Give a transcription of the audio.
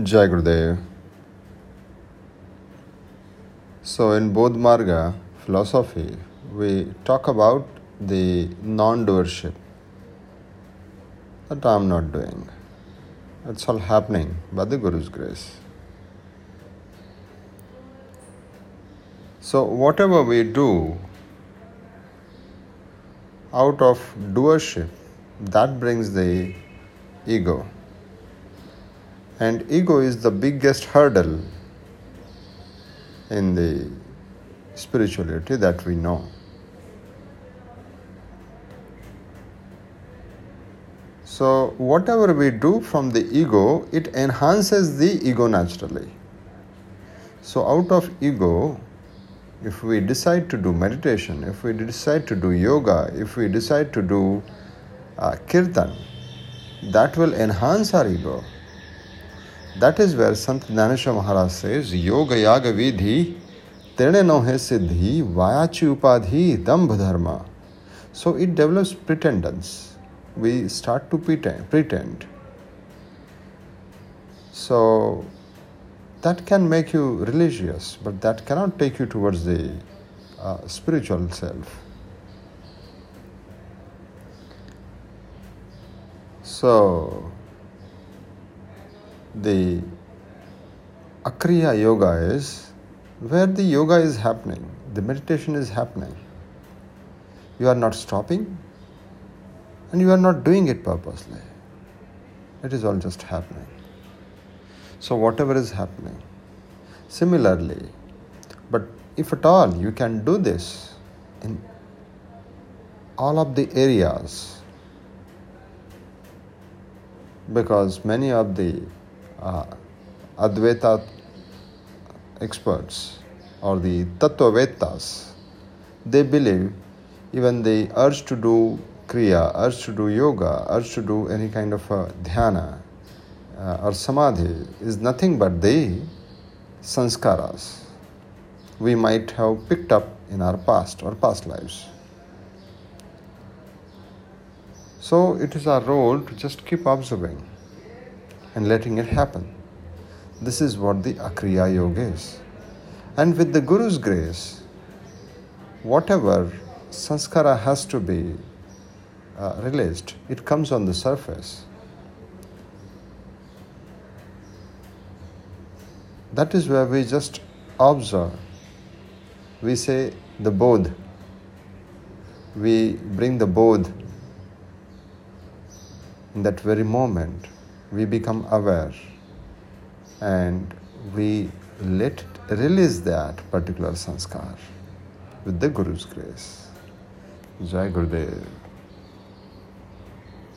Jai Gurudev. So, in Bodh Marga philosophy, we talk about the non doership. That I am not doing. It's all happening by the Guru's grace. So, whatever we do out of doership, that brings the ego. And ego is the biggest hurdle in the spirituality that we know. So, whatever we do from the ego, it enhances the ego naturally. So, out of ego, if we decide to do meditation, if we decide to do yoga, if we decide to do uh, kirtan, that will enhance our ego. That is where Sant Dnyaneshwar Maharaj says, Yoga Yaga Vidhi, Tene no he siddhi, Vayachi Upadhi, Dambha Dharma. So it develops pretendance. We start to pretend. pretend. So that can make you religious, but that cannot take you towards the uh, spiritual self. So, the Akriya Yoga is where the yoga is happening, the meditation is happening. You are not stopping and you are not doing it purposely. It is all just happening. So, whatever is happening. Similarly, but if at all you can do this in all of the areas, because many of the uh, Advaita experts or the Tattvavetas, they believe even the urge to do Kriya, urge to do yoga, urge to do any kind of a dhyana uh, or samadhi is nothing but the sanskaras we might have picked up in our past or past lives. So it is our role to just keep observing and letting it happen. This is what the Akriya Yoga is. And with the Guru's grace, whatever sanskara has to be uh, released, it comes on the surface. That is where we just observe. We say the bodh. We bring the bodh in that very moment we become aware and we let release that particular sanskar with the Guru's grace. Jai Gurudev.